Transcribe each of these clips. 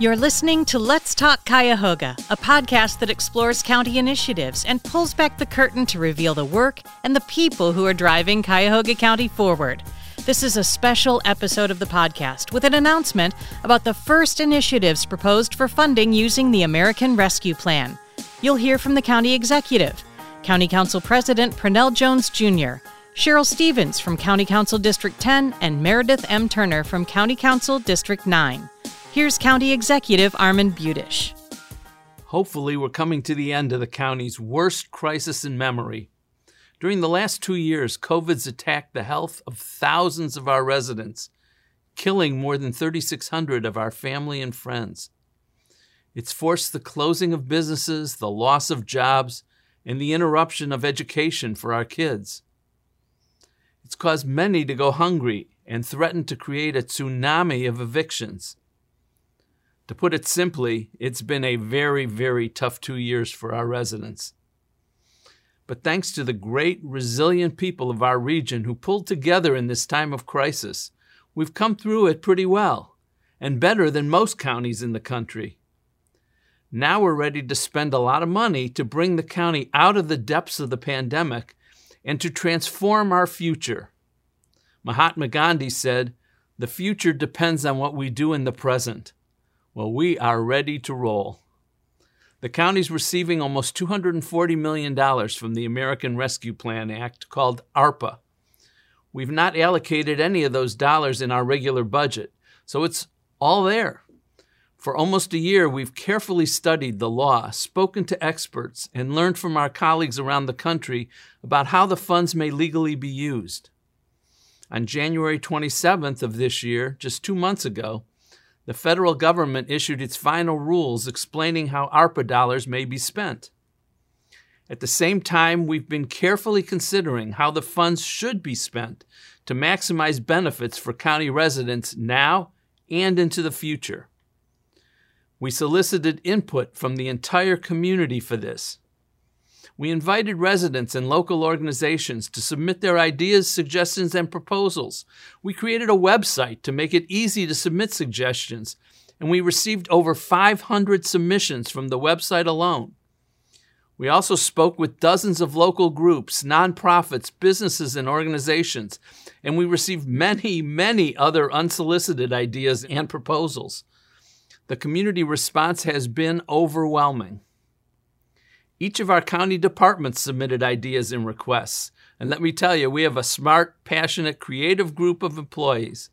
You're listening to Let's Talk Cuyahoga, a podcast that explores county initiatives and pulls back the curtain to reveal the work and the people who are driving Cuyahoga County forward. This is a special episode of the podcast with an announcement about the first initiatives proposed for funding using the American Rescue Plan. You'll hear from the county executive, County Council President Pernel Jones Jr., Cheryl Stephens from County Council District 10, and Meredith M. Turner from County Council District 9. Here's County Executive Armond Budish. Hopefully, we're coming to the end of the county's worst crisis in memory. During the last two years, COVID's attacked the health of thousands of our residents, killing more than 3,600 of our family and friends. It's forced the closing of businesses, the loss of jobs, and the interruption of education for our kids. It's caused many to go hungry and threatened to create a tsunami of evictions. To put it simply, it's been a very, very tough two years for our residents. But thanks to the great, resilient people of our region who pulled together in this time of crisis, we've come through it pretty well, and better than most counties in the country. Now we're ready to spend a lot of money to bring the county out of the depths of the pandemic and to transform our future. Mahatma Gandhi said, The future depends on what we do in the present. Well, we are ready to roll. The county's receiving almost $240 million from the American Rescue Plan Act called ARPA. We've not allocated any of those dollars in our regular budget, so it's all there. For almost a year, we've carefully studied the law, spoken to experts, and learned from our colleagues around the country about how the funds may legally be used. On January 27th of this year, just two months ago, the federal government issued its final rules explaining how ARPA dollars may be spent. At the same time, we've been carefully considering how the funds should be spent to maximize benefits for county residents now and into the future. We solicited input from the entire community for this. We invited residents and local organizations to submit their ideas, suggestions, and proposals. We created a website to make it easy to submit suggestions, and we received over 500 submissions from the website alone. We also spoke with dozens of local groups, nonprofits, businesses, and organizations, and we received many, many other unsolicited ideas and proposals. The community response has been overwhelming. Each of our county departments submitted ideas and requests. And let me tell you, we have a smart, passionate, creative group of employees.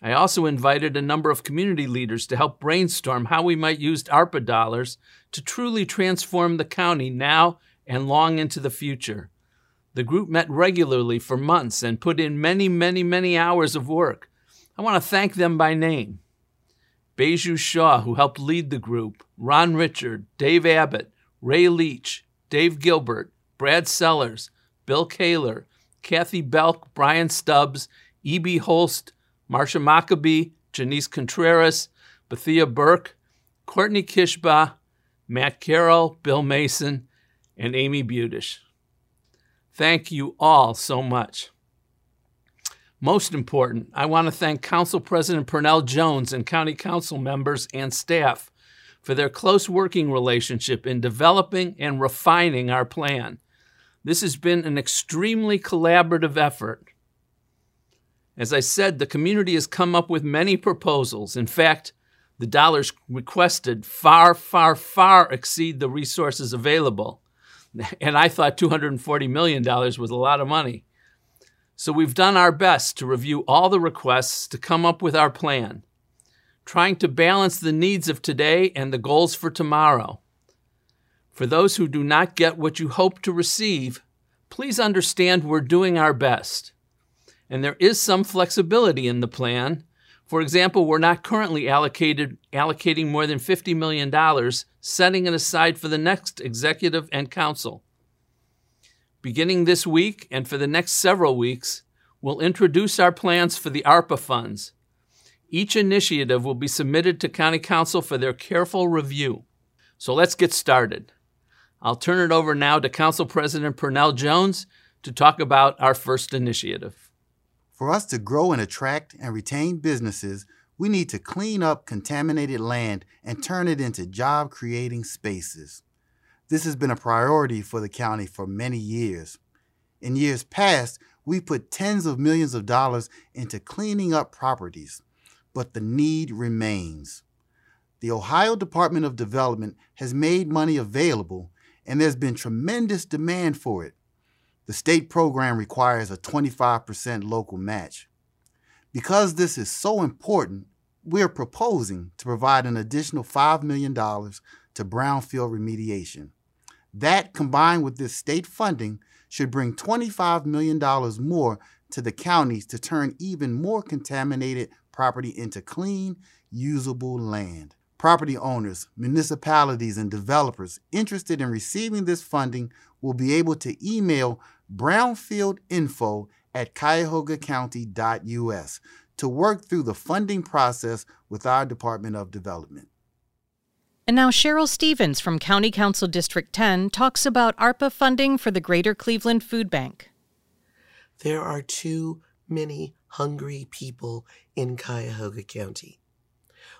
I also invited a number of community leaders to help brainstorm how we might use ARPA dollars to truly transform the county now and long into the future. The group met regularly for months and put in many, many, many hours of work. I want to thank them by name. Baiju Shah, who helped lead the group, Ron Richard, Dave Abbott, Ray Leach, Dave Gilbert, Brad Sellers, Bill Kaler, Kathy Belk, Brian Stubbs, E.B. Holst, Marsha Maccabee, Janice Contreras, Bethia Burke, Courtney Kishba, Matt Carroll, Bill Mason, and Amy Budish. Thank you all so much. Most important, I want to thank Council President Pernel Jones and County Council members and staff for their close working relationship in developing and refining our plan. This has been an extremely collaborative effort. As I said, the community has come up with many proposals. In fact, the dollars requested far, far, far exceed the resources available. And I thought $240 million was a lot of money. So we've done our best to review all the requests to come up with our plan trying to balance the needs of today and the goals for tomorrow. For those who do not get what you hope to receive, please understand we're doing our best. And there is some flexibility in the plan. For example, we're not currently allocating more than $50 million, setting it aside for the next executive and council. Beginning this week and for the next several weeks, we'll introduce our plans for the ARPA funds each initiative will be submitted to County Council for their careful review. So let's get started. I'll turn it over now to Council President Pernel Jones to talk about our first initiative. For us to grow and attract and retain businesses, We need to clean up contaminated land and turn it into job creating spaces. This has been a priority for the county for many years. In years past, we put tens of millions of dollars into cleaning up properties, but the need remains. The Ohio Department of Development has made money available, and there's been tremendous demand for it. The state program requires a 25% local match. Because this is so important, we're proposing to provide an additional $5 million to brownfield remediation. That, combined with this state funding, should bring $25 million more to the counties to turn even more contaminated property into clean, usable land. Property owners, municipalities, and developers interested in receiving this funding will be able to email brownfieldinfo at cuyahogacounty.us to work through the funding process with our Department of Development. And now Cheryl Stephens from County Council District 10 talks about ARPA funding for the Greater Cleveland Food Bank. There are too many hungry people in Cuyahoga County.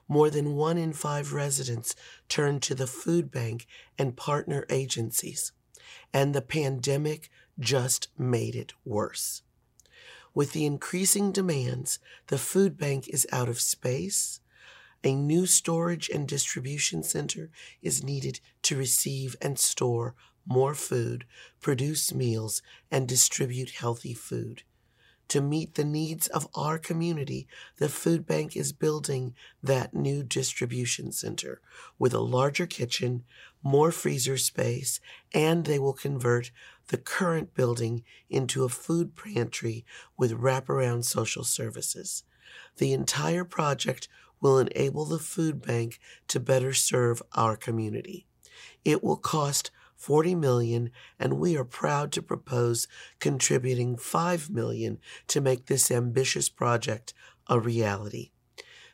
More than one in five residents turn to the food bank and partner agencies, and the pandemic just made it worse. With the increasing demands, the food bank is out of space, a new storage and distribution center is needed to receive and store more food, produce meals, and distribute healthy food. To meet the needs of our community, the food bank is building that new distribution center with a larger kitchen, more freezer space, and they will convert the current building into a food pantry with wraparound social services. The entire project will enable the food bank to better serve our community. It will cost 40 million and we are proud to propose contributing 5 million to make this ambitious project a reality.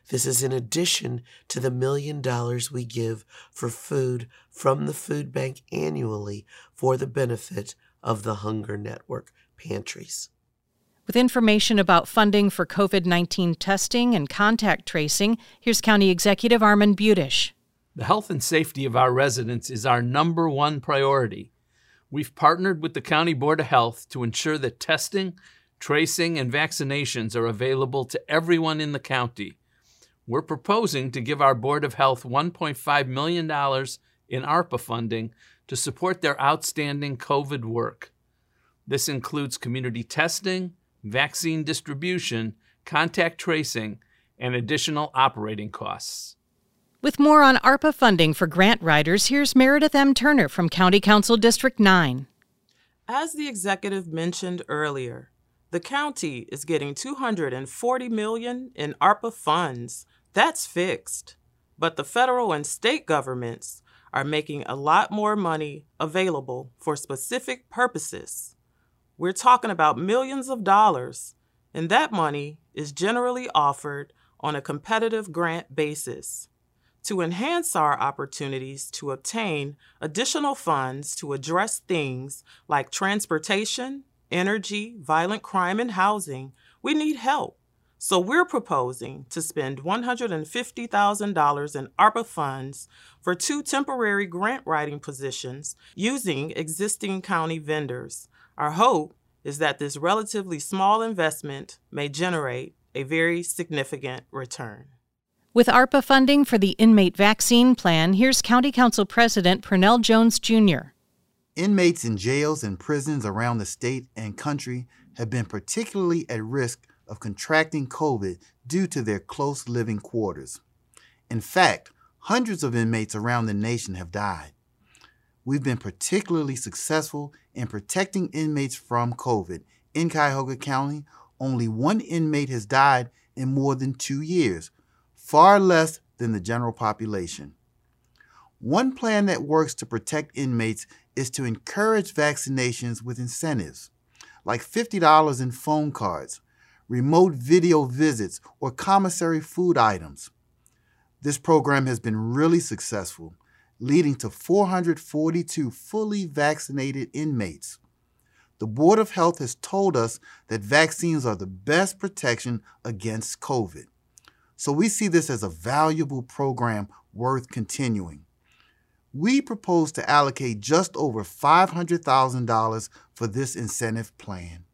This is in addition to the million dollars we give for food from the food bank annually for the benefit of the Hunger Network pantries. With information about funding for COVID 19 testing and contact tracing, here's County Executive Armond Budish. The health and safety of our residents is our number one priority. We've partnered with the County Board of Health to ensure that testing, tracing, and vaccinations are available to everyone in the county. We're proposing to give our Board of Health $1.5 million in ARPA funding to support their outstanding COVID work. This includes community testing, vaccine distribution, contact tracing, and additional operating costs. With more on ARPA funding for grant writers, here's Meredith M. Turner from County Council District 9. As the executive mentioned earlier, the county is getting 240 million in ARPA funds. That's fixed. But the federal and state governments are making a lot more money available for specific purposes. We're talking about millions of dollars, and that money is generally offered on a competitive grant basis. To enhance our opportunities to obtain additional funds to address things like transportation, energy, violent crime, and housing, we need help. So we're proposing to spend $150,000 in ARPA funds for two temporary grant writing positions using existing county vendors. Our hope is that this relatively small investment may generate a very significant return. With ARPA funding for the inmate vaccine plan, here's County Council President Pernel Jones Jr. Inmates in jails and prisons around the state and country have been particularly at risk of contracting COVID due to their close living quarters. In fact, hundreds of inmates around the nation have died. We've been particularly successful in protecting inmates from COVID. In Cuyahoga County, only one inmate has died in more than two years, far less than the general population. One plan that works to protect inmates is to encourage vaccinations with incentives, like $50 in phone cards, remote video visits, or commissary food items. This program has been really successful leading to 442 fully vaccinated inmates. The Board of Health has told us that vaccines are the best protection against COVID. So we see this as a valuable program worth continuing. We propose to allocate just over $500,000 for this incentive plan.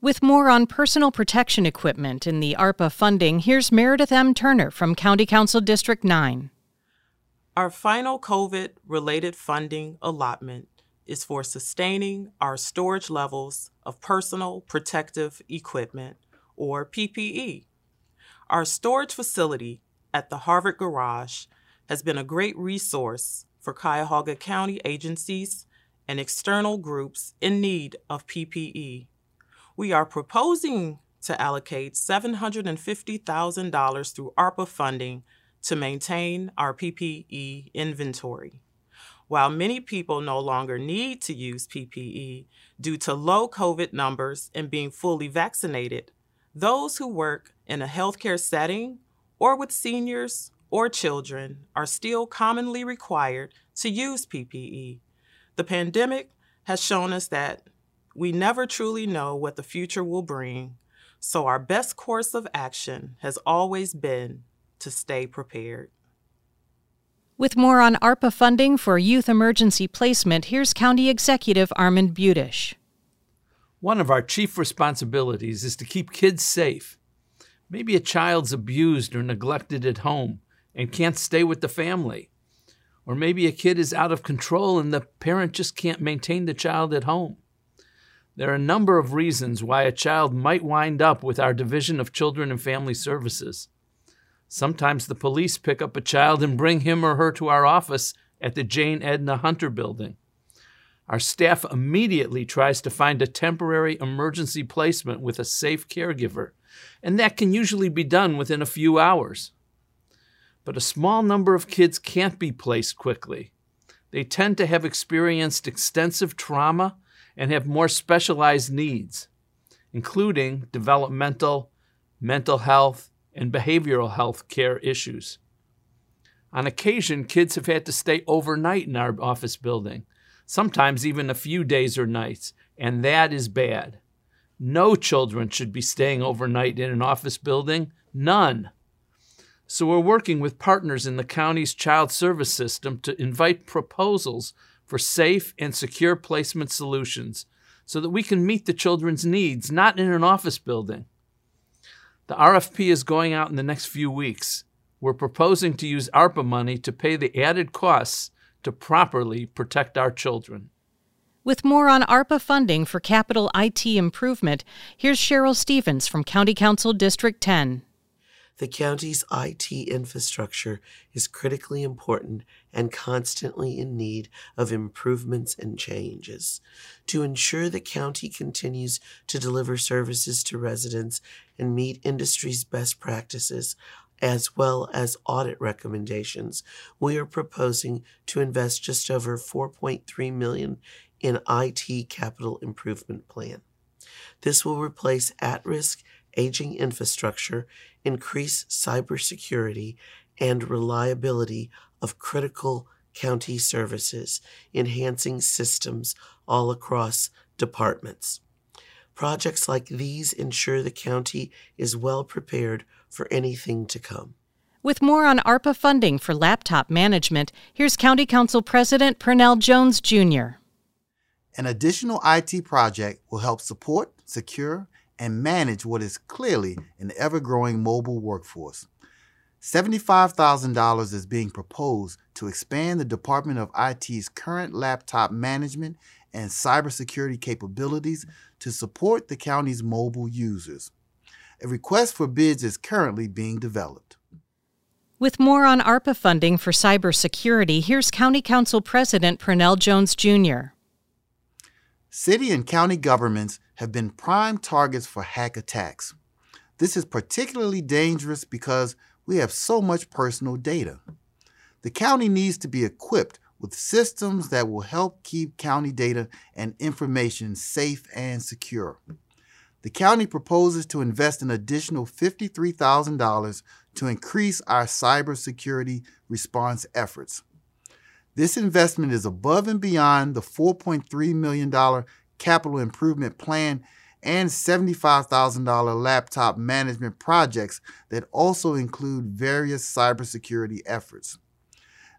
With more on personal protection equipment in the ARPA funding, here's Meredith M. Turner from County Council District 9. Our final COVID related funding allotment is for sustaining our storage levels of personal protective equipment, or PPE. Our storage facility at the Harvard Garage has been a great resource for Cuyahoga County agencies and external groups in need of PPE. We are proposing to allocate $750,000 through ARPA funding to maintain our PPE inventory. While many people no longer need to use PPE due to low COVID numbers and being fully vaccinated, those who work in a healthcare setting or with seniors or children are still commonly required to use PPE. The pandemic has shown us that we never truly know what the future will bring, so our best course of action has always been to stay prepared. With more on ARPA funding for youth emergency placement, here's County Executive Armond Budish. One of our chief responsibilities is to keep kids safe. Maybe a child's abused or neglected at home and can't stay with the family. Or maybe a kid is out of control and the parent just can't maintain the child at home. There are a number of reasons why a child might wind up with our Division of Children and Family Services. Sometimes the police pick up a child and bring him or her to our office at the Jane Edna Hunter Building. Our staff immediately tries to find a temporary emergency placement with a safe caregiver, and that can usually be done within a few hours. But a small number of kids can't be placed quickly. They tend to have experienced extensive trauma and have more specialized needs, including developmental, mental health, and behavioral health care issues. On occasion, kids have had to stay overnight in our office building, sometimes even a few days or nights, and that is bad. No children should be staying overnight in an office building, none. So we're working with partners in the county's child service system to invite proposals for safe and secure placement solutions so that we can meet the children's needs, not in an office building. The RFP is going out in the next few weeks. We're proposing to use ARPA money to pay the added costs to properly protect our children. With more on ARPA funding for capital IT improvement, here's Cheryl Stephens from County Council District 10. The county's IT infrastructure is critically important and constantly in need of improvements and changes. To ensure the county continues to deliver services to residents and meet industry's best practices, as well as audit recommendations, we are proposing to invest just over 4.3 million in IT capital improvement plan. This will replace at-risk aging infrastructure, increase cybersecurity and reliability of critical county services, enhancing systems all across departments. Projects like these ensure the county is well prepared for anything to come. With more on ARPA funding for laptop management, here's County Council President Pernel Jones Jr. An additional IT project will help support, secure, and manage what is clearly an ever growing mobile workforce. $75,000 is being proposed to expand the Department of IT's current laptop management and cybersecurity capabilities to support the county's mobile users. A request for bids is currently being developed. With more on ARPA funding for cybersecurity, here's County Council President Pernel Jones Jr. City and county governments have been prime targets for hack attacks. This is particularly dangerous because we have so much personal data. The county needs to be equipped with systems that will help keep county data and information safe and secure. The county proposes to invest an additional $53,000 to increase our cybersecurity response efforts. This investment is above and beyond the $4.3 million capital improvement plan and $75,000 laptop management projects that also include various cybersecurity efforts.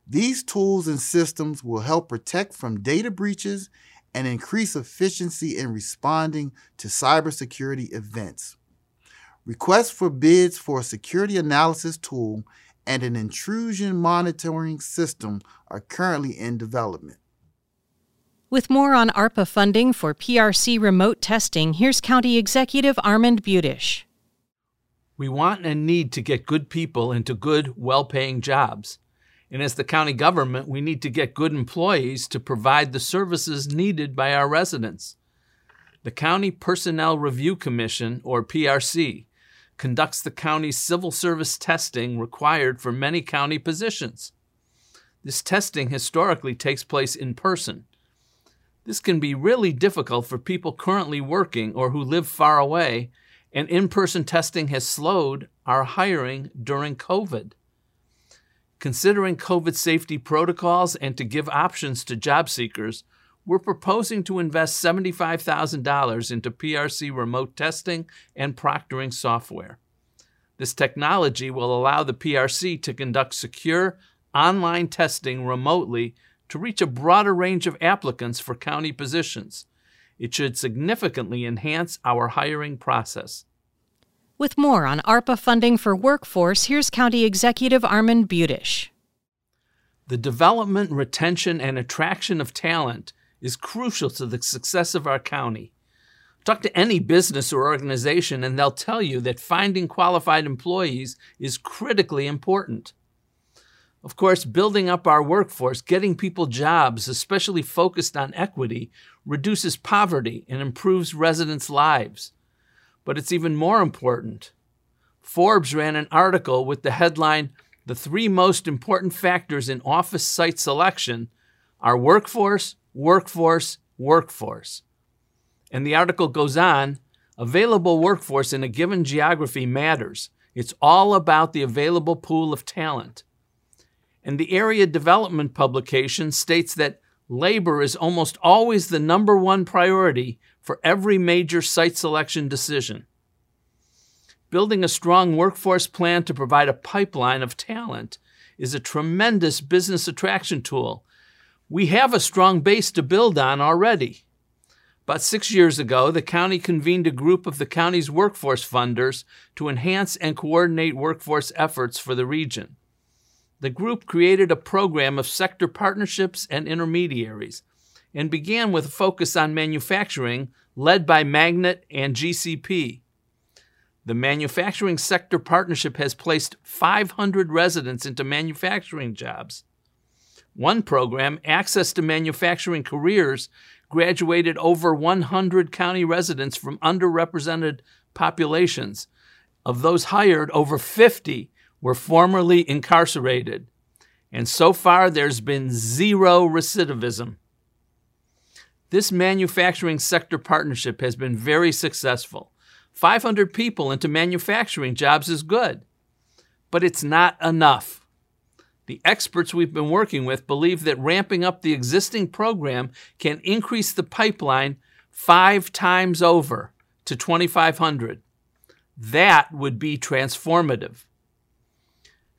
These tools and systems will help protect from data breaches and increase efficiency in responding to cybersecurity events. Requests for bids for a security analysis tool and an intrusion monitoring system are currently in development. With more on ARPA funding for PRC remote testing, here's County Executive Armond Budish. We want and need to get good people into good, well paying jobs. And as the county government, we need to get good employees to provide the services needed by our residents. The County Personnel Review Commission, or PRC, conducts the county's civil service testing required for many county positions. This testing historically takes place in person. This can be really difficult for people currently working or who live far away, and in person testing has slowed our hiring during COVID. Considering COVID safety protocols and to give options to job seekers, we're proposing to invest $75,000 into PRC remote testing and proctoring software. This technology will allow the PRC to conduct secure online testing remotely to reach a broader range of applicants for county positions. It should significantly enhance our hiring process. With more on ARPA funding for workforce, here's County Executive Armond Budish. The development, retention, and attraction of talent is crucial to the success of our county. Talk to any business or organization, and they'll tell you that finding qualified employees is critically important. Of course, building up our workforce, getting people jobs, especially focused on equity, reduces poverty and improves residents' lives. But it's even more important. Forbes ran an article with the headline The Three Most Important Factors in Office Site Selection Are Workforce, Workforce, Workforce. And the article goes on Available workforce in a given geography matters. It's all about the available pool of talent. And the area development publication states that labor is almost always the number one priority for every major site selection decision. Building a strong workforce plan to provide a pipeline of talent is a tremendous business attraction tool. We have a strong base to build on already. About six years ago, the county convened a group of the county's workforce funders to enhance and coordinate workforce efforts for the region the group created a program of sector partnerships and intermediaries and began with a focus on manufacturing led by Magnet and GCP. The manufacturing sector partnership has placed 500 residents into manufacturing jobs. One program, Access to Manufacturing Careers, graduated over 100 county residents from underrepresented populations. Of those hired, over 50 were formerly incarcerated, and so far there's been zero recidivism. This manufacturing sector partnership has been very successful. 500 people into manufacturing jobs is good, but it's not enough. The experts we've been working with believe that ramping up the existing program can increase the pipeline five times over to 2,500. That would be transformative.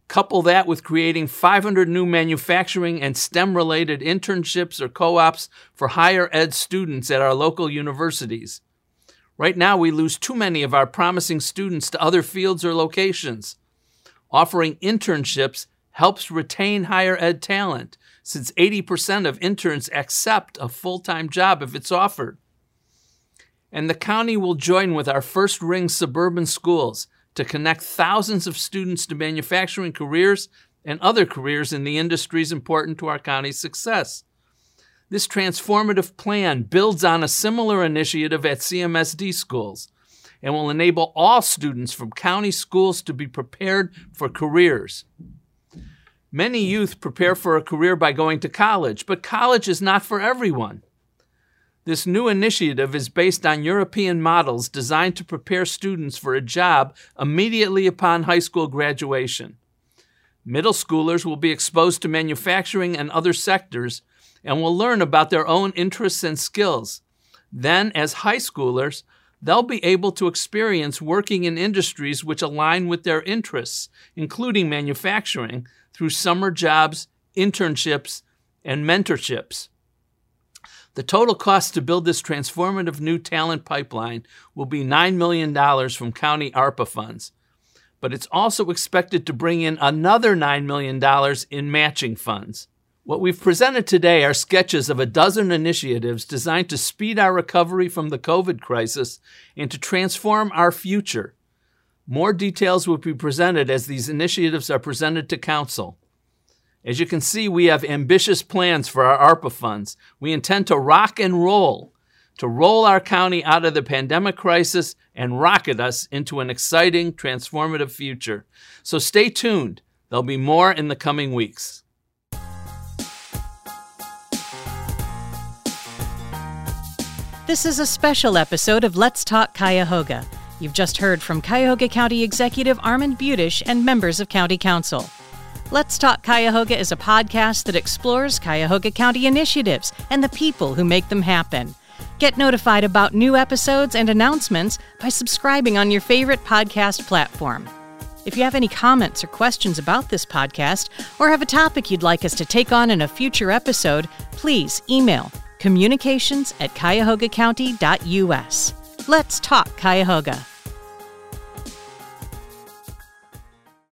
Couple that with creating 500 new manufacturing and STEM related internships or co ops for higher ed students at our local universities. Right now, we lose too many of our promising students to other fields or locations. Offering internships helps retain higher ed talent, since 80% of interns accept a full time job if it's offered. And the county will join with our first ring suburban schools to connect thousands of students to manufacturing careers and other careers in the industries important to our county's success. This transformative plan builds on a similar initiative at CMSD schools and will enable all students from county schools to be prepared for careers. Many youth prepare for a career by going to college, but college is not for everyone. This new initiative is based on European models designed to prepare students for a job immediately upon high school graduation. Middle schoolers will be exposed to manufacturing and other sectors and will learn about their own interests and skills. Then, as high schoolers, they'll be able to experience working in industries which align with their interests, including manufacturing, through summer jobs, internships, and mentorships. The total cost to build this transformative new talent pipeline will be $9 million from county ARPA funds, but it's also expected to bring in another $9 million in matching funds. What we've presented today are sketches of a dozen initiatives designed to speed our recovery from the COVID crisis and to transform our future. More details will be presented as these initiatives are presented to Council. As you can see, we have ambitious plans for our ARPA funds. We intend to rock and roll, to roll our county out of the pandemic crisis and rocket us into an exciting, transformative future. So stay tuned. There'll be more in the coming weeks. This is a special episode of Let's Talk Cuyahoga. You've just heard from Cuyahoga County Executive Armond Budish and members of County Council. Let's Talk Cuyahoga is a podcast that explores Cuyahoga County initiatives and the people who make them happen. Get notified about new episodes and announcements by subscribing on your favorite podcast platform. If you have any comments or questions about this podcast, or have a topic you'd like us to take on in a future episode, please email communications at cuyahogacounty.us. Let's talk Cuyahoga.